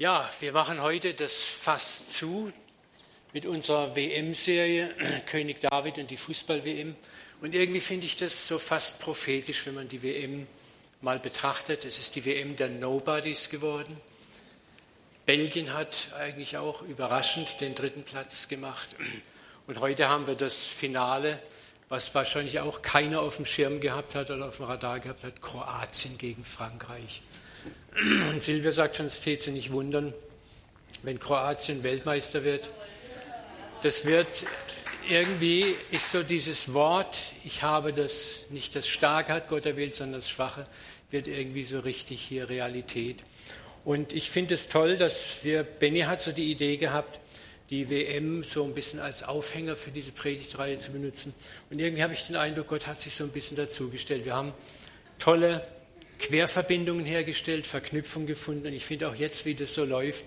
Ja, wir machen heute das Fass zu mit unserer WM-Serie König David und die Fußball-WM. Und irgendwie finde ich das so fast prophetisch, wenn man die WM mal betrachtet. Es ist die WM der Nobodies geworden. Belgien hat eigentlich auch überraschend den dritten Platz gemacht. Und heute haben wir das Finale, was wahrscheinlich auch keiner auf dem Schirm gehabt hat oder auf dem Radar gehabt hat, Kroatien gegen Frankreich. Und Silvia sagt schon, es täte sie nicht wundern, wenn Kroatien Weltmeister wird. Das wird irgendwie, ist so dieses Wort, ich habe das, nicht das Starke hat Gott erwählt, sondern das Schwache, wird irgendwie so richtig hier Realität. Und ich finde es toll, dass wir, Benny hat so die Idee gehabt, die WM so ein bisschen als Aufhänger für diese Predigtreihe zu benutzen. Und irgendwie habe ich den Eindruck, Gott hat sich so ein bisschen dazugestellt. Wir haben tolle Querverbindungen hergestellt, Verknüpfungen gefunden. Und ich finde auch jetzt, wie das so läuft,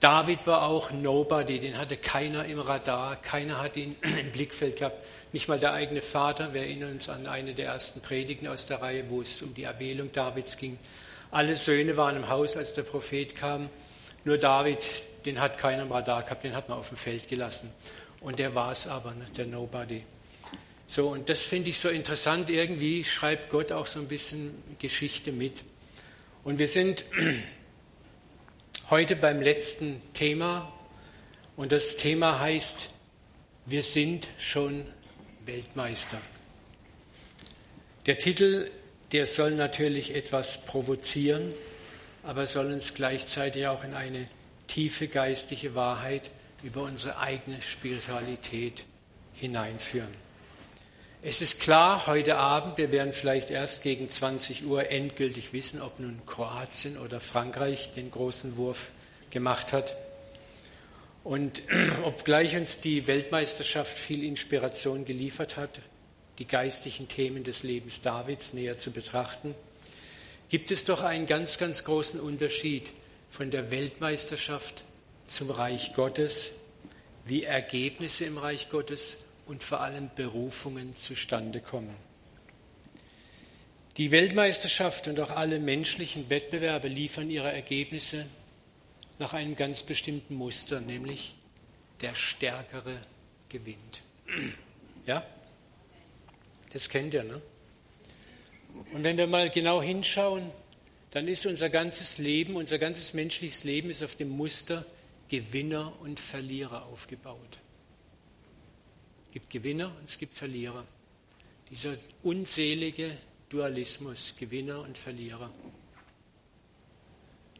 David war auch Nobody, den hatte keiner im Radar, keiner hat ihn im Blickfeld gehabt. Nicht mal der eigene Vater. Wir erinnern uns an eine der ersten Predigen aus der Reihe, wo es um die Erwählung Davids ging. Alle Söhne waren im Haus, als der Prophet kam. Nur David, den hat keiner im Radar gehabt, den hat man auf dem Feld gelassen. Und der war es aber, ne, der Nobody. So, und das finde ich so interessant. Irgendwie schreibt Gott auch so ein bisschen Geschichte mit. Und wir sind heute beim letzten Thema. Und das Thema heißt, wir sind schon Weltmeister. Der Titel, der soll natürlich etwas provozieren, aber soll uns gleichzeitig auch in eine tiefe geistliche Wahrheit über unsere eigene Spiritualität hineinführen. Es ist klar, heute Abend, wir werden vielleicht erst gegen 20 Uhr endgültig wissen, ob nun Kroatien oder Frankreich den großen Wurf gemacht hat. Und obgleich uns die Weltmeisterschaft viel Inspiration geliefert hat, die geistlichen Themen des Lebens Davids näher zu betrachten, gibt es doch einen ganz, ganz großen Unterschied von der Weltmeisterschaft zum Reich Gottes, wie Ergebnisse im Reich Gottes und vor allem Berufungen zustande kommen. Die Weltmeisterschaft und auch alle menschlichen Wettbewerbe liefern ihre Ergebnisse nach einem ganz bestimmten Muster, nämlich der Stärkere gewinnt. Ja? Das kennt ihr, ne? Und wenn wir mal genau hinschauen, dann ist unser ganzes Leben, unser ganzes menschliches Leben ist auf dem Muster Gewinner und Verlierer aufgebaut. Es gibt Gewinner und es gibt Verlierer. Dieser unselige Dualismus, Gewinner und Verlierer.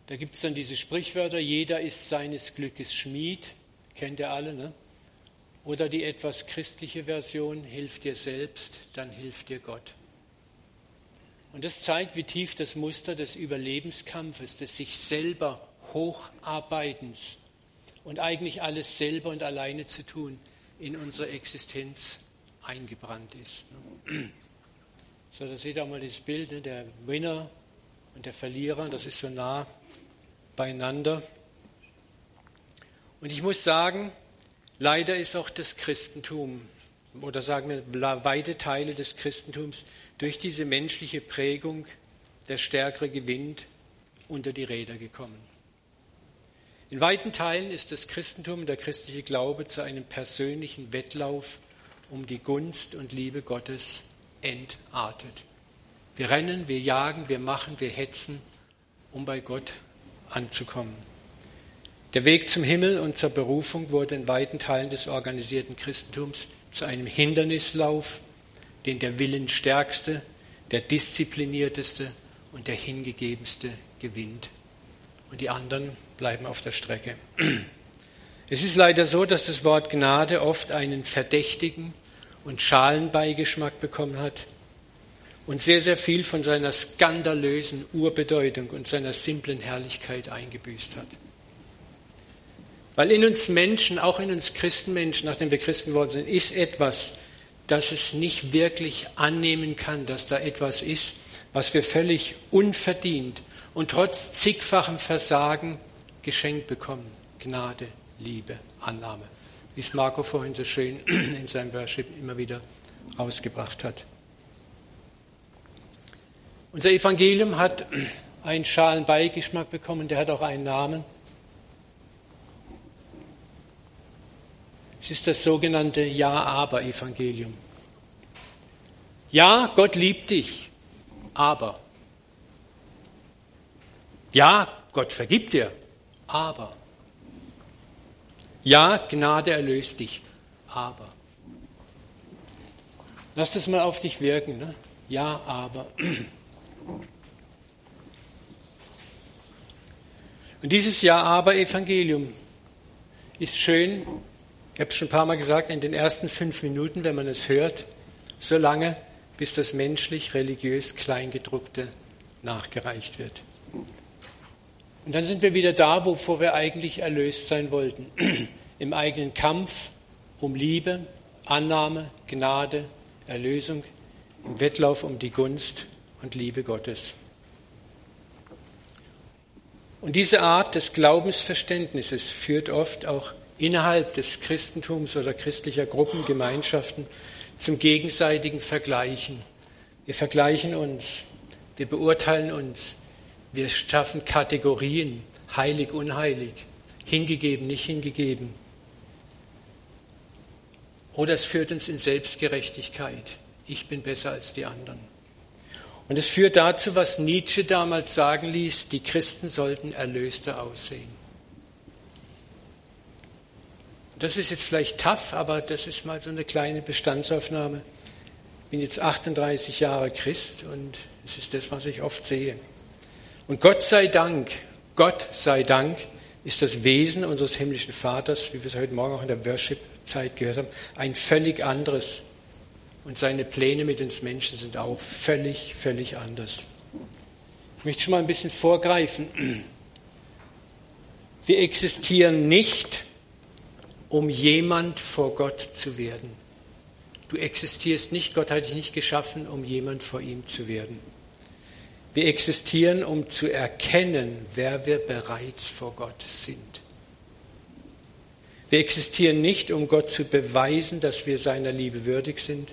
Da gibt es dann diese Sprichwörter, jeder ist seines Glückes Schmied, kennt ihr alle, ne? Oder die etwas christliche Version, hilf dir selbst, dann hilft dir Gott. Und das zeigt, wie tief das Muster des Überlebenskampfes, des sich selber Hocharbeitens und eigentlich alles selber und alleine zu tun, in unsere Existenz eingebrannt ist. So, da seht ihr auch mal das Bild, ne, der Winner und der Verlierer, das ist so nah beieinander. Und ich muss sagen, leider ist auch das Christentum, oder sagen wir weite Teile des Christentums, durch diese menschliche Prägung, der Stärkere gewinnt, unter die Räder gekommen. In weiten Teilen ist das Christentum, der christliche Glaube zu einem persönlichen Wettlauf um die Gunst und Liebe Gottes entartet. Wir rennen, wir jagen, wir machen, wir hetzen, um bei Gott anzukommen. Der Weg zum Himmel und zur Berufung wurde in weiten Teilen des organisierten Christentums zu einem Hindernislauf, den der Willenstärkste, der disziplinierteste und der hingegebenste gewinnt. Und die anderen bleiben auf der Strecke. Es ist leider so, dass das Wort Gnade oft einen verdächtigen und schalen Beigeschmack bekommen hat und sehr, sehr viel von seiner skandalösen Urbedeutung und seiner simplen Herrlichkeit eingebüßt hat. Weil in uns Menschen, auch in uns Christenmenschen, nachdem wir Christen geworden sind, ist etwas, das es nicht wirklich annehmen kann, dass da etwas ist, was wir völlig unverdient und trotz zigfachem Versagen geschenkt bekommen. Gnade, Liebe, Annahme. Wie es Marco vorhin so schön in seinem Worship immer wieder ausgebracht hat. Unser Evangelium hat einen schalen Beigeschmack bekommen, der hat auch einen Namen. Es ist das sogenannte Ja-Aber-Evangelium. Ja, Gott liebt dich, aber ja, Gott vergibt dir, aber. Ja, Gnade erlöst dich, aber. Lass das mal auf dich wirken. Ne? Ja, aber. Und dieses Ja-Aber-Evangelium ist schön, ich habe es schon ein paar Mal gesagt, in den ersten fünf Minuten, wenn man es hört, so lange, bis das menschlich-religiös Kleingedruckte nachgereicht wird. Und dann sind wir wieder da, wovor wir eigentlich erlöst sein wollten. Im eigenen Kampf um Liebe, Annahme, Gnade, Erlösung, im Wettlauf um die Gunst und Liebe Gottes. Und diese Art des Glaubensverständnisses führt oft auch innerhalb des Christentums oder christlicher Gruppen, Gemeinschaften zum gegenseitigen Vergleichen. Wir vergleichen uns, wir beurteilen uns, wir schaffen Kategorien, heilig, unheilig, hingegeben, nicht hingegeben. Oder es führt uns in Selbstgerechtigkeit. Ich bin besser als die anderen. Und es führt dazu, was Nietzsche damals sagen ließ, die Christen sollten erlöster aussehen. Das ist jetzt vielleicht tough, aber das ist mal so eine kleine Bestandsaufnahme. Ich bin jetzt 38 Jahre Christ und es ist das, was ich oft sehe. Und Gott sei Dank, Gott sei Dank ist das Wesen unseres himmlischen Vaters, wie wir es heute Morgen auch in der Worship-Zeit gehört haben, ein völlig anderes. Und seine Pläne mit uns Menschen sind auch völlig, völlig anders. Ich möchte schon mal ein bisschen vorgreifen. Wir existieren nicht, um jemand vor Gott zu werden. Du existierst nicht, Gott hat dich nicht geschaffen, um jemand vor ihm zu werden. Wir existieren, um zu erkennen, wer wir bereits vor Gott sind. Wir existieren nicht, um Gott zu beweisen, dass wir seiner Liebe würdig sind.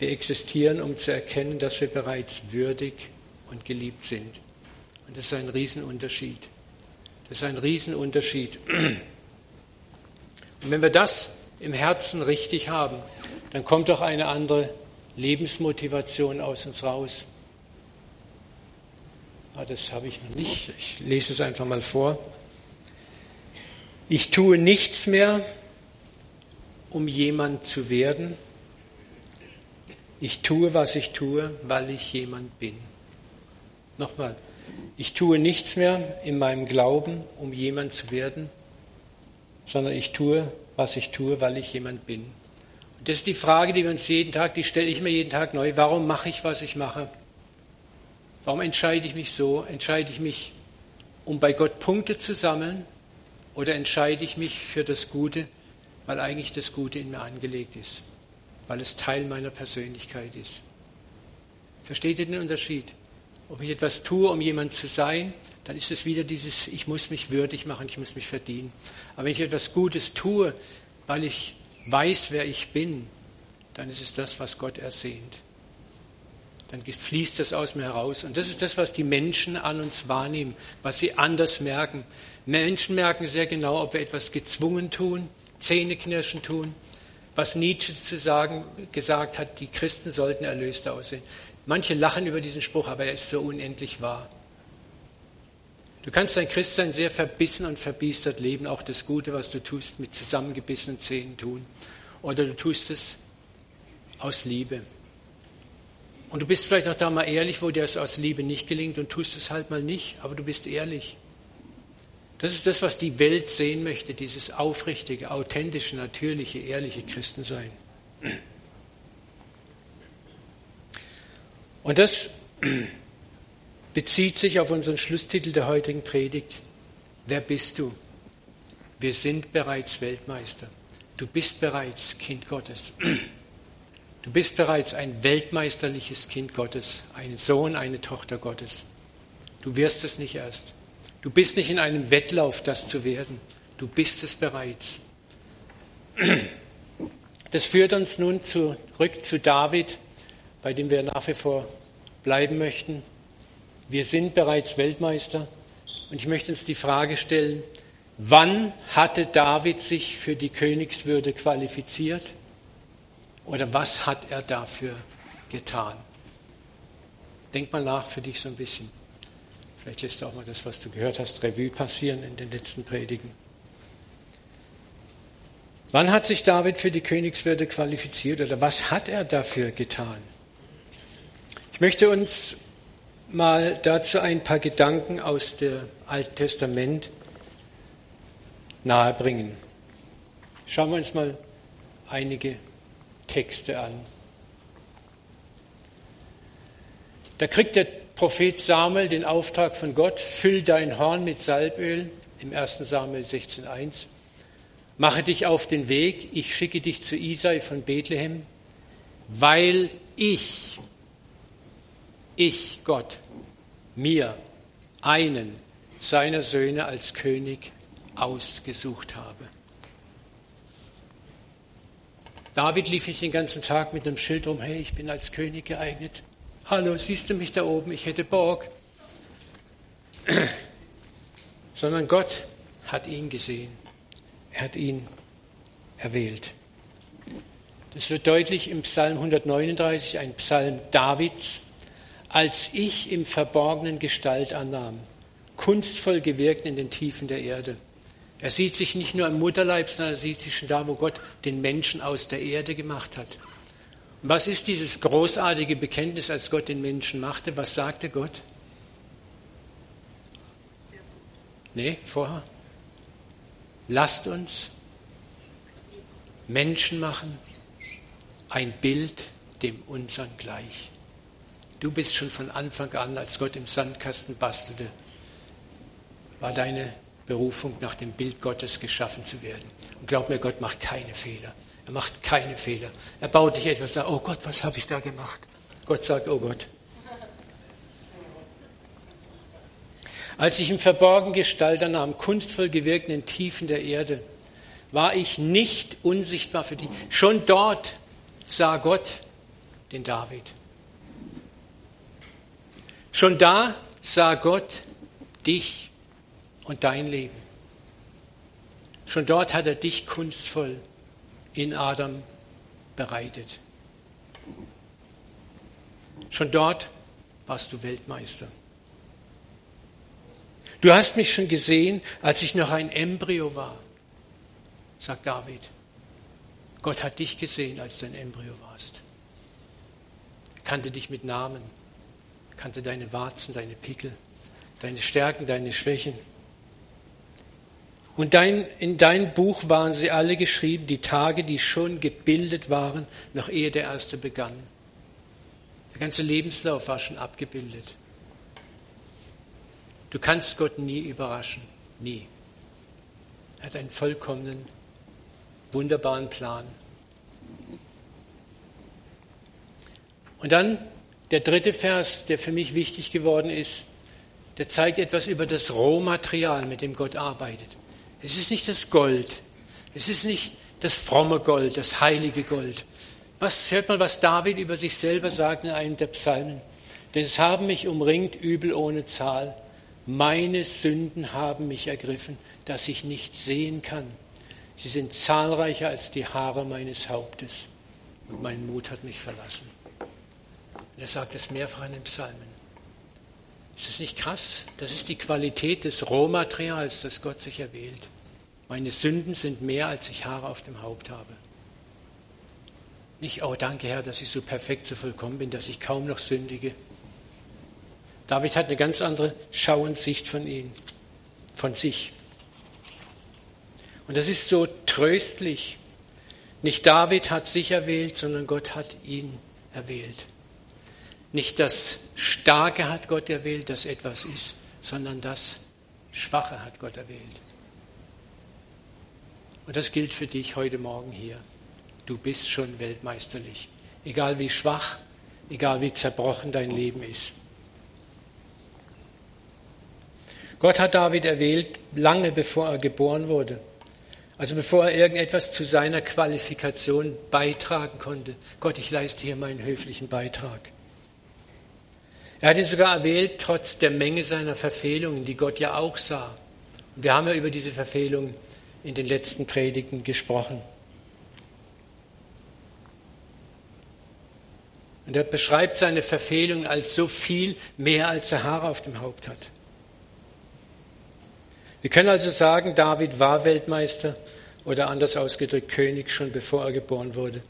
Wir existieren, um zu erkennen, dass wir bereits würdig und geliebt sind. Und das ist ein Riesenunterschied. Das ist ein Riesenunterschied. Und wenn wir das im Herzen richtig haben, dann kommt auch eine andere Lebensmotivation aus uns raus. Ah, das habe ich noch nicht. Ich lese es einfach mal vor. Ich tue nichts mehr, um jemand zu werden. Ich tue, was ich tue, weil ich jemand bin. Nochmal. Ich tue nichts mehr in meinem Glauben, um jemand zu werden, sondern ich tue, was ich tue, weil ich jemand bin. Und das ist die Frage, die wir uns jeden Tag, die stelle ich mir jeden Tag neu. Warum mache ich, was ich mache? Warum entscheide ich mich so? Entscheide ich mich, um bei Gott Punkte zu sammeln? Oder entscheide ich mich für das Gute, weil eigentlich das Gute in mir angelegt ist? Weil es Teil meiner Persönlichkeit ist? Versteht ihr den Unterschied? Ob ich etwas tue, um jemand zu sein, dann ist es wieder dieses, ich muss mich würdig machen, ich muss mich verdienen. Aber wenn ich etwas Gutes tue, weil ich weiß, wer ich bin, dann ist es das, was Gott ersehnt dann fließt das aus mir heraus. Und das ist das, was die Menschen an uns wahrnehmen, was sie anders merken. Menschen merken sehr genau, ob wir etwas gezwungen tun, Zähneknirschen tun, was Nietzsche zu sagen, gesagt hat, die Christen sollten erlöst aussehen. Manche lachen über diesen Spruch, aber er ist so unendlich wahr. Du kannst ein Christsein sehr verbissen und verbiestert leben, auch das Gute, was du tust, mit zusammengebissenen Zähnen tun. Oder du tust es aus Liebe. Und du bist vielleicht auch da mal ehrlich, wo dir es aus Liebe nicht gelingt und tust es halt mal nicht, aber du bist ehrlich. Das ist das, was die Welt sehen möchte, dieses aufrichtige, authentische, natürliche, ehrliche Christensein. Und das bezieht sich auf unseren Schlusstitel der heutigen Predigt. Wer bist du? Wir sind bereits Weltmeister. Du bist bereits Kind Gottes. Du bist bereits ein weltmeisterliches Kind Gottes, ein Sohn, eine Tochter Gottes. Du wirst es nicht erst. Du bist nicht in einem Wettlauf, das zu werden. Du bist es bereits. Das führt uns nun zurück zu David, bei dem wir nach wie vor bleiben möchten. Wir sind bereits Weltmeister und ich möchte uns die Frage stellen, Wann hatte David sich für die Königswürde qualifiziert? Oder was hat er dafür getan? Denk mal nach für dich so ein bisschen. Vielleicht lässt du auch mal das, was du gehört hast, Revue passieren in den letzten Predigen. Wann hat sich David für die Königswürde qualifiziert oder was hat er dafür getan? Ich möchte uns mal dazu ein paar Gedanken aus dem Alten Testament nahebringen. Schauen wir uns mal einige Texte an. Da kriegt der Prophet Samuel den Auftrag von Gott, füll dein Horn mit Salböl im 1. Samuel 16.1. Mache dich auf den Weg, ich schicke dich zu Isai von Bethlehem, weil ich, ich Gott, mir einen seiner Söhne als König ausgesucht habe. David lief ich den ganzen Tag mit einem Schild rum, hey, ich bin als König geeignet. Hallo, siehst du mich da oben? Ich hätte Borg. Sondern Gott hat ihn gesehen. Er hat ihn erwählt. Das wird deutlich im Psalm 139, ein Psalm Davids. Als ich im Verborgenen Gestalt annahm, kunstvoll gewirkt in den Tiefen der Erde. Er sieht sich nicht nur im Mutterleib, sondern er sieht sich schon da, wo Gott den Menschen aus der Erde gemacht hat. Was ist dieses großartige Bekenntnis, als Gott den Menschen machte? Was sagte Gott? Nee, vorher. Lasst uns Menschen machen, ein Bild dem unseren gleich. Du bist schon von Anfang an, als Gott im Sandkasten bastelte, war deine Berufung, nach dem Bild Gottes geschaffen zu werden. Und glaub mir, Gott macht keine Fehler. Er macht keine Fehler. Er baut nicht etwas, sagt, oh Gott, was habe ich da gemacht? Gott sagt, oh Gott. Als ich im Verborgen Gestalt nahm, kunstvoll gewirkt in den Tiefen der Erde, war ich nicht unsichtbar für dich. Schon dort sah Gott den David. Schon da sah Gott dich und dein Leben. Schon dort hat er dich kunstvoll in Adam bereitet. Schon dort warst du Weltmeister. Du hast mich schon gesehen, als ich noch ein Embryo war, sagt David. Gott hat dich gesehen, als du ein Embryo warst. Er kannte dich mit Namen, kannte deine Warzen, deine Pickel, deine Stärken, deine Schwächen. Und dein, in dein Buch waren sie alle geschrieben, die Tage, die schon gebildet waren, noch ehe der erste begann. Der ganze Lebenslauf war schon abgebildet. Du kannst Gott nie überraschen, nie. Er hat einen vollkommenen, wunderbaren Plan. Und dann der dritte Vers, der für mich wichtig geworden ist, der zeigt etwas über das Rohmaterial, mit dem Gott arbeitet. Es ist nicht das Gold. Es ist nicht das fromme Gold, das heilige Gold. Was hört man, was David über sich selber sagt in einem der Psalmen? Denn es haben mich umringt Übel ohne Zahl. Meine Sünden haben mich ergriffen, dass ich nicht sehen kann. Sie sind zahlreicher als die Haare meines Hauptes. Und mein Mut hat mich verlassen. Und er sagt es mehrfach in den Psalmen. Ist das nicht krass? Das ist die Qualität des Rohmaterials, das Gott sich erwählt. Meine Sünden sind mehr, als ich Haare auf dem Haupt habe. Nicht, oh danke Herr, dass ich so perfekt, so vollkommen bin, dass ich kaum noch sündige. David hat eine ganz andere Schau und Sicht von ihm, von sich. Und das ist so tröstlich. Nicht David hat sich erwählt, sondern Gott hat ihn erwählt. Nicht das Starke hat Gott erwählt, das etwas ist, sondern das Schwache hat Gott erwählt. Und das gilt für dich heute Morgen hier. Du bist schon weltmeisterlich. Egal wie schwach, egal wie zerbrochen dein Leben ist. Gott hat David erwählt, lange bevor er geboren wurde. Also bevor er irgendetwas zu seiner Qualifikation beitragen konnte. Gott, ich leiste hier meinen höflichen Beitrag. Er hat ihn sogar erwählt, trotz der Menge seiner Verfehlungen, die Gott ja auch sah Wir haben ja über diese Verfehlung in den letzten Predigten gesprochen. Und er beschreibt seine Verfehlung als so viel mehr, als er Haare auf dem Haupt hat. Wir können also sagen, David war Weltmeister oder anders ausgedrückt König schon bevor er geboren wurde.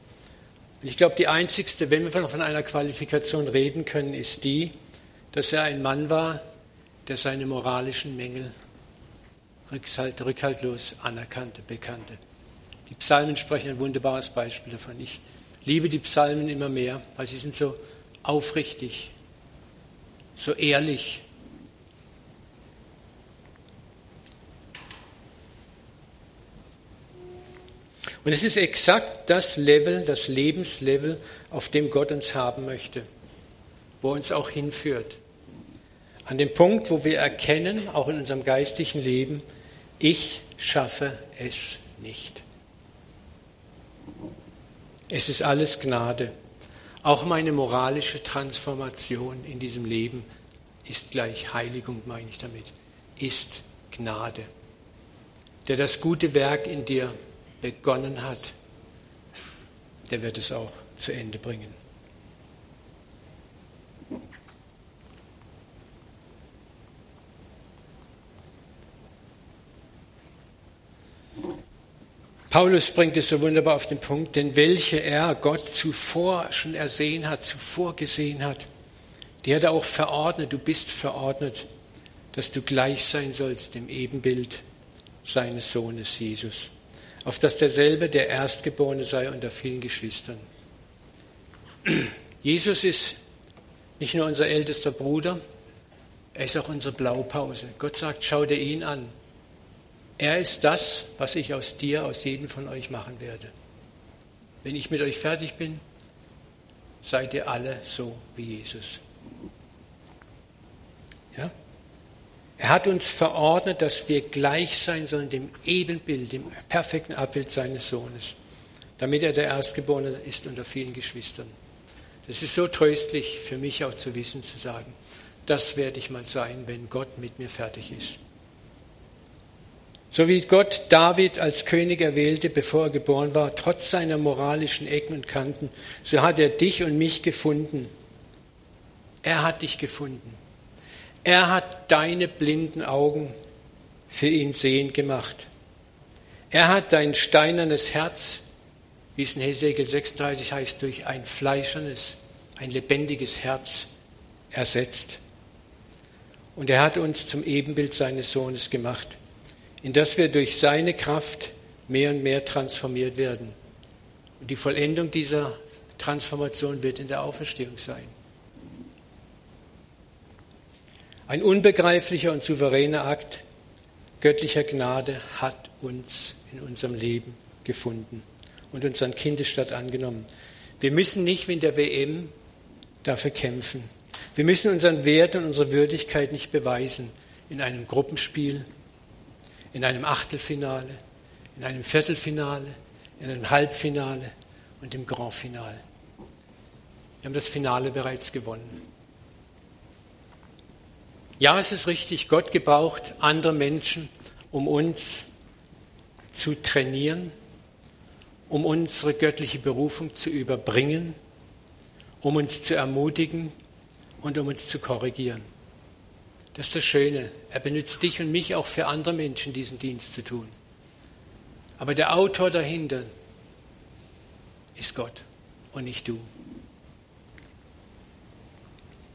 Und ich glaube, die einzigste, wenn wir von einer Qualifikation reden können, ist die, dass er ein Mann war, der seine moralischen Mängel rückhaltlos anerkannte, bekannte. Die Psalmen sprechen ein wunderbares Beispiel davon. Ich liebe die Psalmen immer mehr, weil sie sind so aufrichtig, so ehrlich. Und es ist exakt das Level, das Lebenslevel, auf dem Gott uns haben möchte, wo er uns auch hinführt. An dem Punkt, wo wir erkennen, auch in unserem geistlichen Leben, ich schaffe es nicht. Es ist alles Gnade. Auch meine moralische Transformation in diesem Leben ist gleich Heiligung, meine ich damit, ist Gnade. Der das gute Werk in dir begonnen hat, der wird es auch zu Ende bringen. Paulus bringt es so wunderbar auf den Punkt, denn welche er Gott zuvor schon ersehen hat, zuvor gesehen hat, die hat er auch verordnet, du bist verordnet, dass du gleich sein sollst dem Ebenbild seines Sohnes Jesus, auf dass derselbe der Erstgeborene sei unter vielen Geschwistern. Jesus ist nicht nur unser ältester Bruder, er ist auch unsere Blaupause. Gott sagt, schau dir ihn an. Er ist das, was ich aus dir, aus jedem von euch machen werde. Wenn ich mit euch fertig bin, seid ihr alle so wie Jesus. Ja? Er hat uns verordnet, dass wir gleich sein sollen dem Ebenbild, dem perfekten Abbild seines Sohnes, damit er der Erstgeborene ist unter vielen Geschwistern. Das ist so tröstlich für mich auch zu wissen, zu sagen, das werde ich mal sein, wenn Gott mit mir fertig ist. So wie Gott David als König erwählte, bevor er geboren war, trotz seiner moralischen Ecken und Kanten, so hat er dich und mich gefunden. Er hat dich gefunden. Er hat deine blinden Augen für ihn sehend gemacht. Er hat dein steinernes Herz, wie es in Hesekiel 36 heißt, durch ein fleischernes, ein lebendiges Herz ersetzt. Und er hat uns zum Ebenbild seines Sohnes gemacht in das wir durch seine Kraft mehr und mehr transformiert werden. Und die Vollendung dieser Transformation wird in der Auferstehung sein. Ein unbegreiflicher und souveräner Akt göttlicher Gnade hat uns in unserem Leben gefunden und unseren Kindesstadt angenommen. Wir müssen nicht wie in der WM dafür kämpfen. Wir müssen unseren Wert und unsere Würdigkeit nicht beweisen in einem Gruppenspiel, in einem Achtelfinale, in einem Viertelfinale, in einem Halbfinale und im Grand Finale. Wir haben das Finale bereits gewonnen. Ja, es ist richtig, Gott gebraucht andere Menschen, um uns zu trainieren, um unsere göttliche Berufung zu überbringen, um uns zu ermutigen und um uns zu korrigieren. Das ist das Schöne. Er benutzt dich und mich auch für andere Menschen, diesen Dienst zu tun. Aber der Autor dahinter ist Gott und nicht du.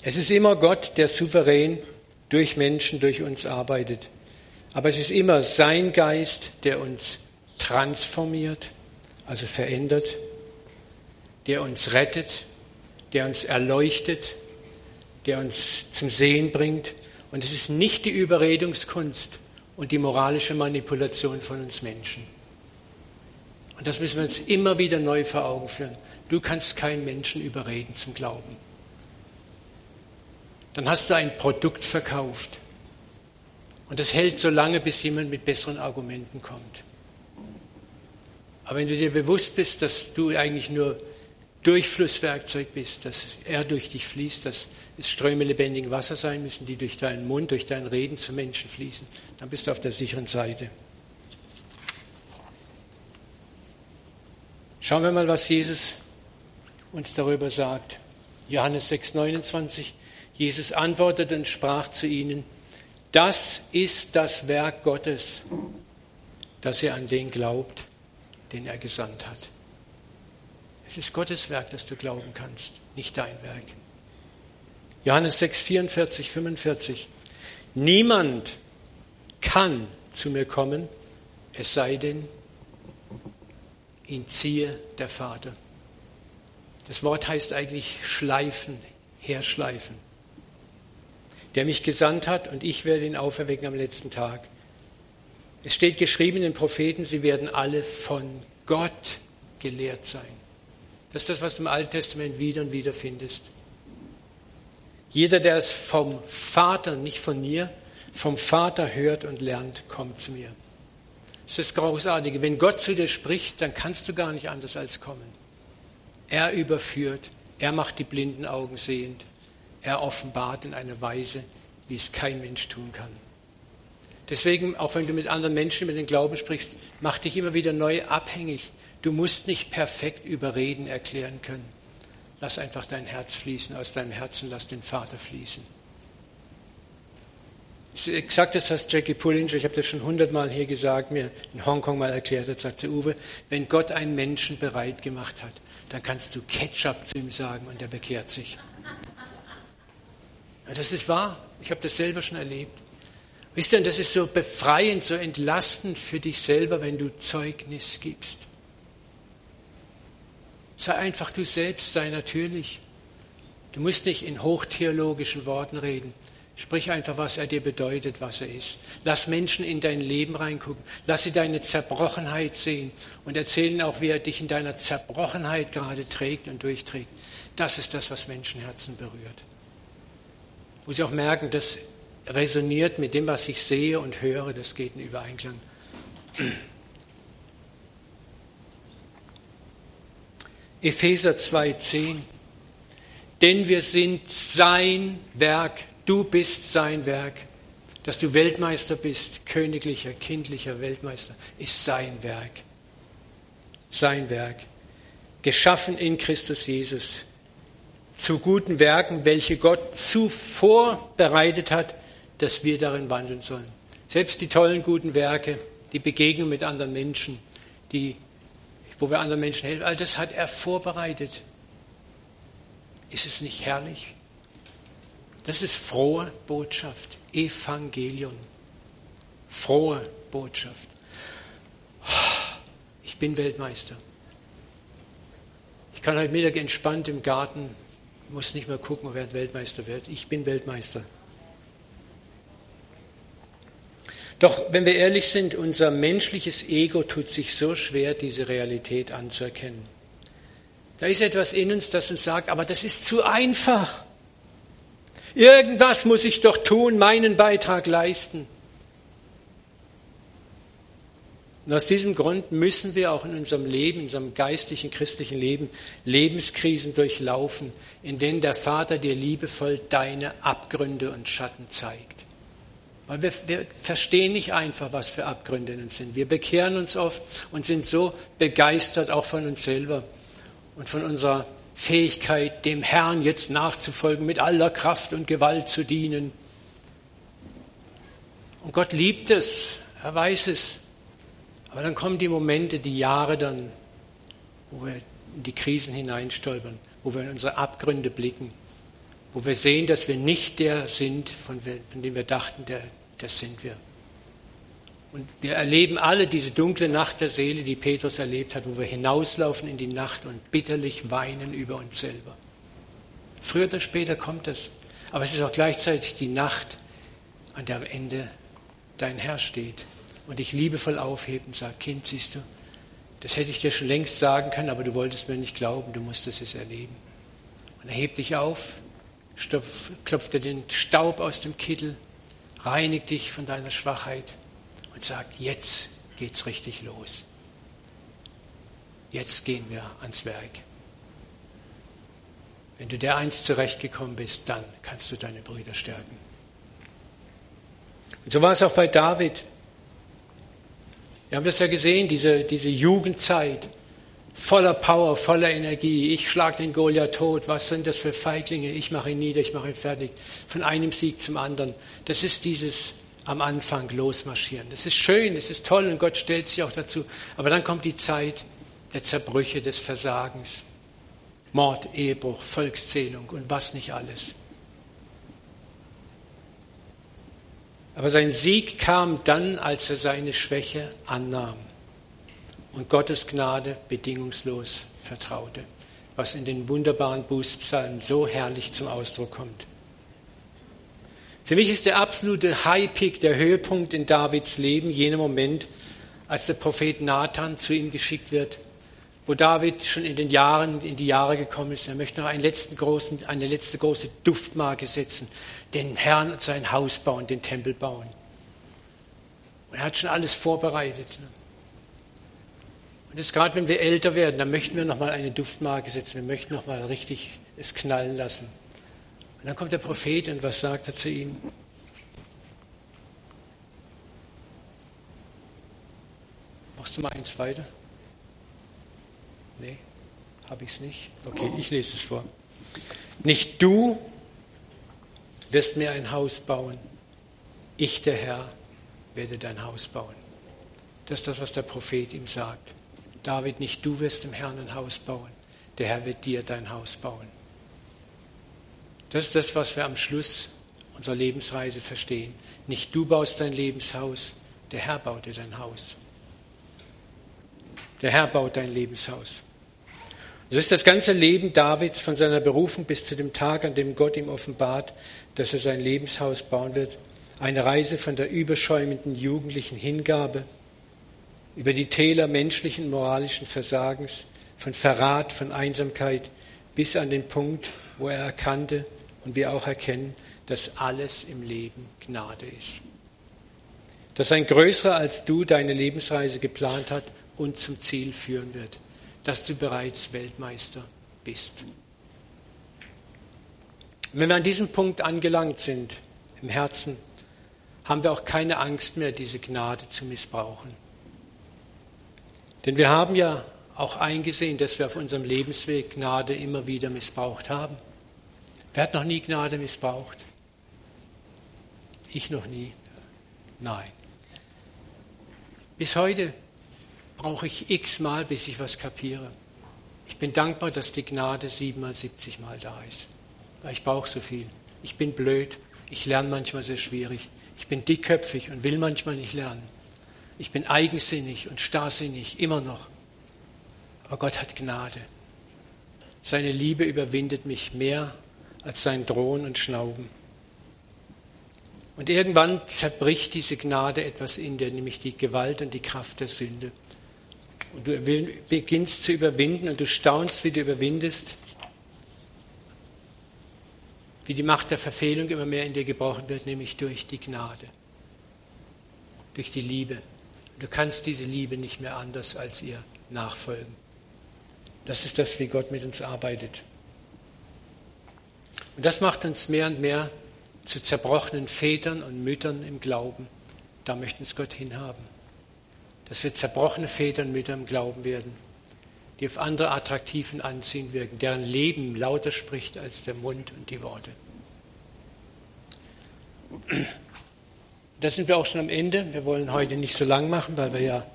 Es ist immer Gott, der souverän durch Menschen, durch uns arbeitet. Aber es ist immer sein Geist, der uns transformiert, also verändert, der uns rettet, der uns erleuchtet, der uns zum Sehen bringt und es ist nicht die Überredungskunst und die moralische Manipulation von uns Menschen. Und das müssen wir uns immer wieder neu vor Augen führen. Du kannst keinen Menschen überreden zum Glauben. Dann hast du ein Produkt verkauft. Und das hält so lange, bis jemand mit besseren Argumenten kommt. Aber wenn du dir bewusst bist, dass du eigentlich nur Durchflusswerkzeug bist, dass er durch dich fließt, dass es Ströme lebendigen Wasser sein müssen, die durch deinen Mund, durch dein Reden zu Menschen fließen. Dann bist du auf der sicheren Seite. Schauen wir mal, was Jesus uns darüber sagt. Johannes 6, 29. Jesus antwortete und sprach zu ihnen, das ist das Werk Gottes, dass ihr an den glaubt, den er gesandt hat. Es ist Gottes Werk, dass du glauben kannst, nicht dein Werk. Johannes 6, 44, 45. Niemand kann zu mir kommen, es sei denn, ihn ziehe der Vater. Das Wort heißt eigentlich schleifen, herschleifen. Der mich gesandt hat und ich werde ihn auferwecken am letzten Tag. Es steht geschrieben in den Propheten, sie werden alle von Gott gelehrt sein. Das ist das, was du im Alten Testament wieder und wieder findest. Jeder, der es vom Vater, nicht von mir, vom Vater hört und lernt, kommt zu mir. Das ist das Großartige. Wenn Gott zu dir spricht, dann kannst du gar nicht anders als kommen. Er überführt, er macht die blinden Augen sehend, er offenbart in einer Weise, wie es kein Mensch tun kann. Deswegen, auch wenn du mit anderen Menschen über den Glauben sprichst, mach dich immer wieder neu abhängig. Du musst nicht perfekt über Reden erklären können. Lass einfach dein Herz fließen, aus deinem Herzen lass den Vater fließen. Exakt das, was Jackie Pullinger, ich habe das schon hundertmal hier gesagt, mir in Hongkong mal erklärt hat, sagte Uwe, wenn Gott einen Menschen bereit gemacht hat, dann kannst du Ketchup zu ihm sagen und er bekehrt sich. Ja, das ist wahr. Ich habe das selber schon erlebt. Wisst ihr, und das ist so befreiend, so entlastend für dich selber, wenn du Zeugnis gibst. Sei einfach du selbst, sei natürlich. Du musst nicht in hochtheologischen Worten reden. Sprich einfach, was er dir bedeutet, was er ist. Lass Menschen in dein Leben reingucken. Lass sie deine Zerbrochenheit sehen und erzählen auch, wie er dich in deiner Zerbrochenheit gerade trägt und durchträgt. Das ist das, was Menschenherzen berührt. Wo sie auch merken, das resoniert mit dem, was ich sehe und höre, das geht in Übereinklang. Epheser 2,10 Denn wir sind sein Werk Du bist sein Werk. Dass du Weltmeister bist, königlicher, kindlicher Weltmeister, ist sein Werk. Sein Werk. Geschaffen in Christus Jesus. Zu guten Werken, welche Gott zuvor bereitet hat, dass wir darin wandeln sollen. Selbst die tollen guten Werke, die Begegnung mit anderen Menschen, die, wo wir anderen Menschen helfen, all das hat er vorbereitet. Ist es nicht herrlich? Das ist frohe Botschaft, Evangelium. Frohe Botschaft. Ich bin Weltmeister. Ich kann heute Mittag entspannt im Garten, muss nicht mehr gucken, wer Weltmeister wird. Ich bin Weltmeister. Doch wenn wir ehrlich sind, unser menschliches Ego tut sich so schwer, diese Realität anzuerkennen. Da ist etwas in uns, das uns sagt, aber das ist zu einfach. Irgendwas muss ich doch tun, meinen Beitrag leisten. Und aus diesem Grund müssen wir auch in unserem Leben, in unserem geistlichen, christlichen Leben, Lebenskrisen durchlaufen, in denen der Vater dir liebevoll deine Abgründe und Schatten zeigt. Weil wir, wir verstehen nicht einfach, was für Abgründe in uns sind. Wir bekehren uns oft und sind so begeistert auch von uns selber und von unserer Fähigkeit, dem Herrn jetzt nachzufolgen, mit aller Kraft und Gewalt zu dienen. Und Gott liebt es, er weiß es. Aber dann kommen die Momente, die Jahre dann, wo wir in die Krisen hineinstolpern, wo wir in unsere Abgründe blicken, wo wir sehen, dass wir nicht der sind, von, dem wir dachten, der, das sind wir. Und wir erleben alle diese dunkle Nacht der Seele, die Petrus erlebt hat, wo wir hinauslaufen in die Nacht und bitterlich weinen über uns selber. Früher oder später kommt es. Aber es ist auch gleichzeitig die Nacht, an der am Ende dein Herr steht und dich liebevoll aufhebt und sagt, Kind, siehst du, das hätte ich dir schon längst sagen können, aber du wolltest mir nicht glauben, du musstest es erleben. Und er hebt dich auf, klopft dir den Staub aus dem Kittel, reinigt dich von deiner Schwachheit und sagt, jetzt geht's richtig los. Jetzt gehen wir ans Werk. Wenn du der eins zurechtgekommen bist, dann kannst du deine Brüder stärken. Und so war es auch bei David. Wir haben das ja gesehen, diese, diese Jugendzeit, voller Power, voller Energie. Ich schlage den Goliath tot. Was sind das für Feiglinge? Ich mache ihn nieder, ich mache ihn fertig. Von einem Sieg zum anderen. Das ist dieses am Anfang losmarschieren. Das ist schön, das ist toll und Gott stellt sich auch dazu. Aber dann kommt die Zeit der Zerbrüche, des Versagens. Mord, Ehebruch, Volkszählung und was nicht alles. Aber sein Sieg kam dann, als er seine Schwäche annahm und Gottes Gnade bedingungslos vertraute, was in den wunderbaren Bußpsalmen so herrlich zum Ausdruck kommt. Für mich ist der absolute High-Peak, der Höhepunkt in Davids Leben, jener Moment, als der Prophet Nathan zu ihm geschickt wird, wo David schon in den Jahren, in die Jahre gekommen ist. Er möchte noch einen letzten großen, eine letzte große Duftmarke setzen, den Herrn und sein Haus bauen, den Tempel bauen. Und er hat schon alles vorbereitet. Und jetzt gerade wenn wir älter werden, dann möchten wir noch mal eine Duftmarke setzen. Wir möchten noch mal richtig es knallen lassen. Und dann kommt der Prophet und was sagt er zu ihm? Machst du mal eins weiter? Nee, habe ich es nicht. Okay, ich lese es vor. Nicht du wirst mir ein Haus bauen. Ich, der Herr, werde dein Haus bauen. Das ist das, was der Prophet ihm sagt. David, nicht du wirst dem Herrn ein Haus bauen. Der Herr wird dir dein Haus bauen. Das ist das, was wir am Schluss unserer Lebensreise verstehen. Nicht du baust dein Lebenshaus, der Herr baut dir dein Haus. Der Herr baut dein Lebenshaus. Das ist das ganze Leben Davids von seiner Berufung bis zu dem Tag, an dem Gott ihm offenbart, dass er sein Lebenshaus bauen wird. Eine Reise von der überschäumenden jugendlichen Hingabe über die Täler menschlichen, moralischen Versagens, von Verrat, von Einsamkeit bis an den Punkt, wo er erkannte, und wir auch erkennen, dass alles im Leben Gnade ist. Dass ein Größerer als du deine Lebensreise geplant hat und zum Ziel führen wird. Dass du bereits Weltmeister bist. wenn wir an diesem Punkt angelangt sind, im Herzen, haben wir auch keine Angst mehr, diese Gnade zu missbrauchen. Denn wir haben ja auch eingesehen, dass wir auf unserem Lebensweg Gnade immer wieder missbraucht haben. Wer hat noch nie Gnade missbraucht? Ich noch nie. Nein. Bis heute brauche ich x-mal, bis ich was kapiere. Ich bin dankbar, dass die Gnade siebenmal, siebzigmal da ist. Weil ich brauche so viel. Ich bin blöd. Ich lerne manchmal sehr schwierig. Ich bin dickköpfig und will manchmal nicht lernen. Ich bin eigensinnig und starrsinnig, immer noch. Aber Gott hat Gnade. Seine Liebe überwindet mich mehr als sein Drohen und Schnauben. Und irgendwann zerbricht diese Gnade etwas in dir, nämlich die Gewalt und die Kraft der Sünde. Und du beginnst zu überwinden und du staunst, wie du überwindest, wie die Macht der Verfehlung immer mehr in dir gebrochen wird, nämlich durch die Gnade, durch die Liebe. Du kannst diese Liebe nicht mehr anders als ihr nachfolgen. Das ist das, wie Gott mit uns arbeitet. Und das macht uns mehr und mehr zu zerbrochenen Vätern und Müttern im Glauben. Da möchte uns Gott hinhaben. Dass wir zerbrochene Väter und Mütter im Glauben werden, die auf andere attraktiv und anziehend wirken, deren Leben lauter spricht als der Mund und die Worte. Da sind wir auch schon am Ende. Wir wollen heute nicht so lang machen, weil wir ja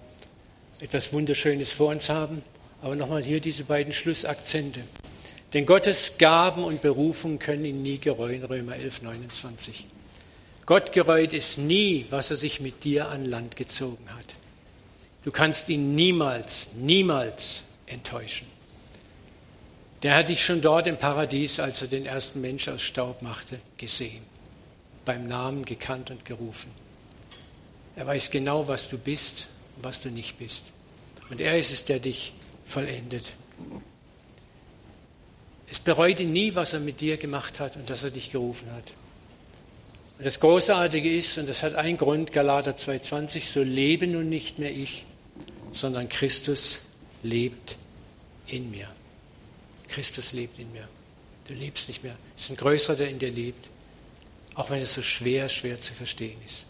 etwas Wunderschönes vor uns haben. Aber nochmal hier diese beiden Schlussakzente. Denn Gottes Gaben und Berufung können ihn nie gereuen, Römer 11, 29. Gott gereut es nie, was er sich mit dir an Land gezogen hat. Du kannst ihn niemals, niemals enttäuschen. Der hat dich schon dort im Paradies, als er den ersten Mensch aus Staub machte, gesehen, beim Namen gekannt und gerufen. Er weiß genau, was du bist und was du nicht bist. Und er ist es, der dich vollendet. Es bereut ihn nie, was er mit dir gemacht hat und dass er dich gerufen hat. Und das Großartige ist, und das hat einen Grund, Galater 2,20, so lebe nun nicht mehr ich, sondern Christus lebt in mir. Christus lebt in mir. Du lebst nicht mehr. Es ist ein Größerer, der in dir lebt. Auch wenn es so schwer, schwer zu verstehen ist.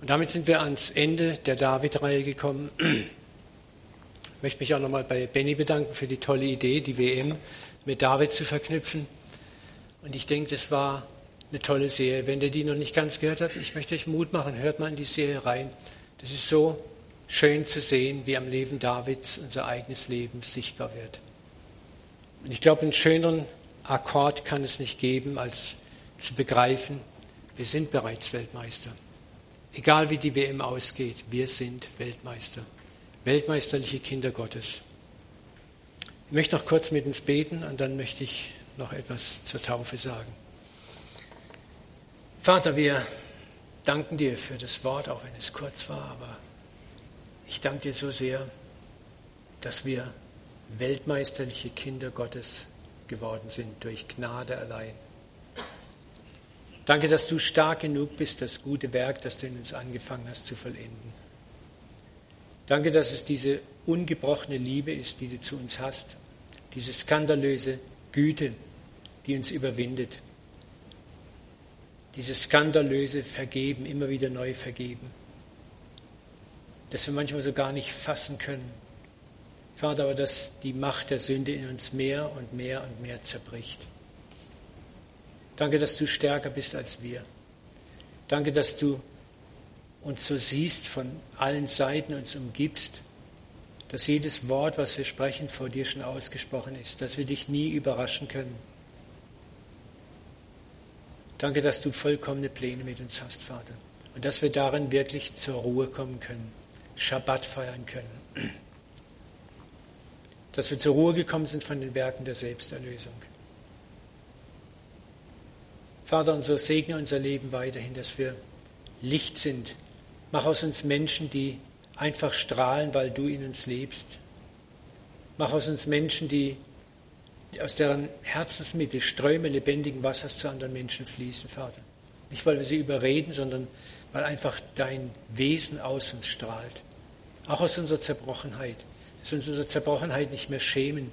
Und damit sind wir ans Ende der David-Reihe gekommen. Ich möchte mich auch nochmal bei Benny bedanken für die tolle Idee, die WM mit David zu verknüpfen. Und ich denke, das war eine tolle Serie. Wenn ihr die noch nicht ganz gehört habt, ich möchte euch Mut machen, hört mal in die Serie rein. Das ist so schön zu sehen, wie am Leben Davids unser eigenes Leben sichtbar wird. Und ich glaube, einen schöneren Akkord kann es nicht geben, als zu begreifen, wir sind bereits Weltmeister. Egal wie die WM ausgeht, wir sind Weltmeister weltmeisterliche Kinder Gottes. Ich möchte noch kurz mit uns beten und dann möchte ich noch etwas zur Taufe sagen. Vater, wir danken dir für das Wort, auch wenn es kurz war, aber ich danke dir so sehr, dass wir weltmeisterliche Kinder Gottes geworden sind durch Gnade allein. Danke, dass du stark genug bist, das gute Werk, das du in uns angefangen hast, zu vollenden. Danke, dass es diese ungebrochene Liebe ist, die du zu uns hast. Diese skandalöse Güte, die uns überwindet. Dieses skandalöse Vergeben, immer wieder neu vergeben. Das wir manchmal so gar nicht fassen können. Vater, aber dass die Macht der Sünde in uns mehr und mehr und mehr zerbricht. Danke, dass du stärker bist als wir. Danke, dass du uns so siehst, von allen Seiten uns umgibst, dass jedes Wort, was wir sprechen, vor dir schon ausgesprochen ist, dass wir dich nie überraschen können. Danke, dass du vollkommene Pläne mit uns hast, Vater. Und dass wir darin wirklich zur Ruhe kommen können, Schabbat feiern können. Dass wir zur Ruhe gekommen sind von den Werken der Selbsterlösung. Vater, und so segne unser Leben weiterhin, dass wir Licht sind Mach aus uns Menschen, die einfach strahlen, weil du in uns lebst. Mach aus uns Menschen, die aus deren Herzensmitte Ströme lebendigen Wassers zu anderen Menschen fließen, Vater. Nicht, weil wir sie überreden, sondern weil einfach dein Wesen aus uns strahlt. Auch aus unserer Zerbrochenheit. Dass wir uns unserer Zerbrochenheit nicht mehr schämen,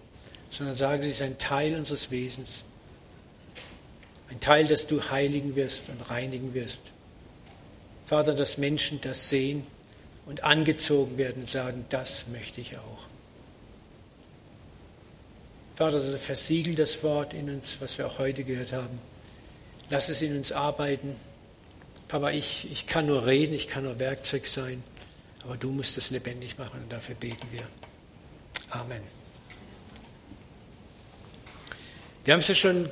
sondern sagen, sie ist ein Teil unseres Wesens. Ein Teil, das du heiligen wirst und reinigen wirst. Vater, dass Menschen das sehen und angezogen werden und sagen, das möchte ich auch. Vater, also versiegel das Wort in uns, was wir auch heute gehört haben. Lass es in uns arbeiten. Papa, ich, ich kann nur reden, ich kann nur Werkzeug sein, aber du musst es lebendig machen und dafür beten wir. Amen. Wir haben es ja schon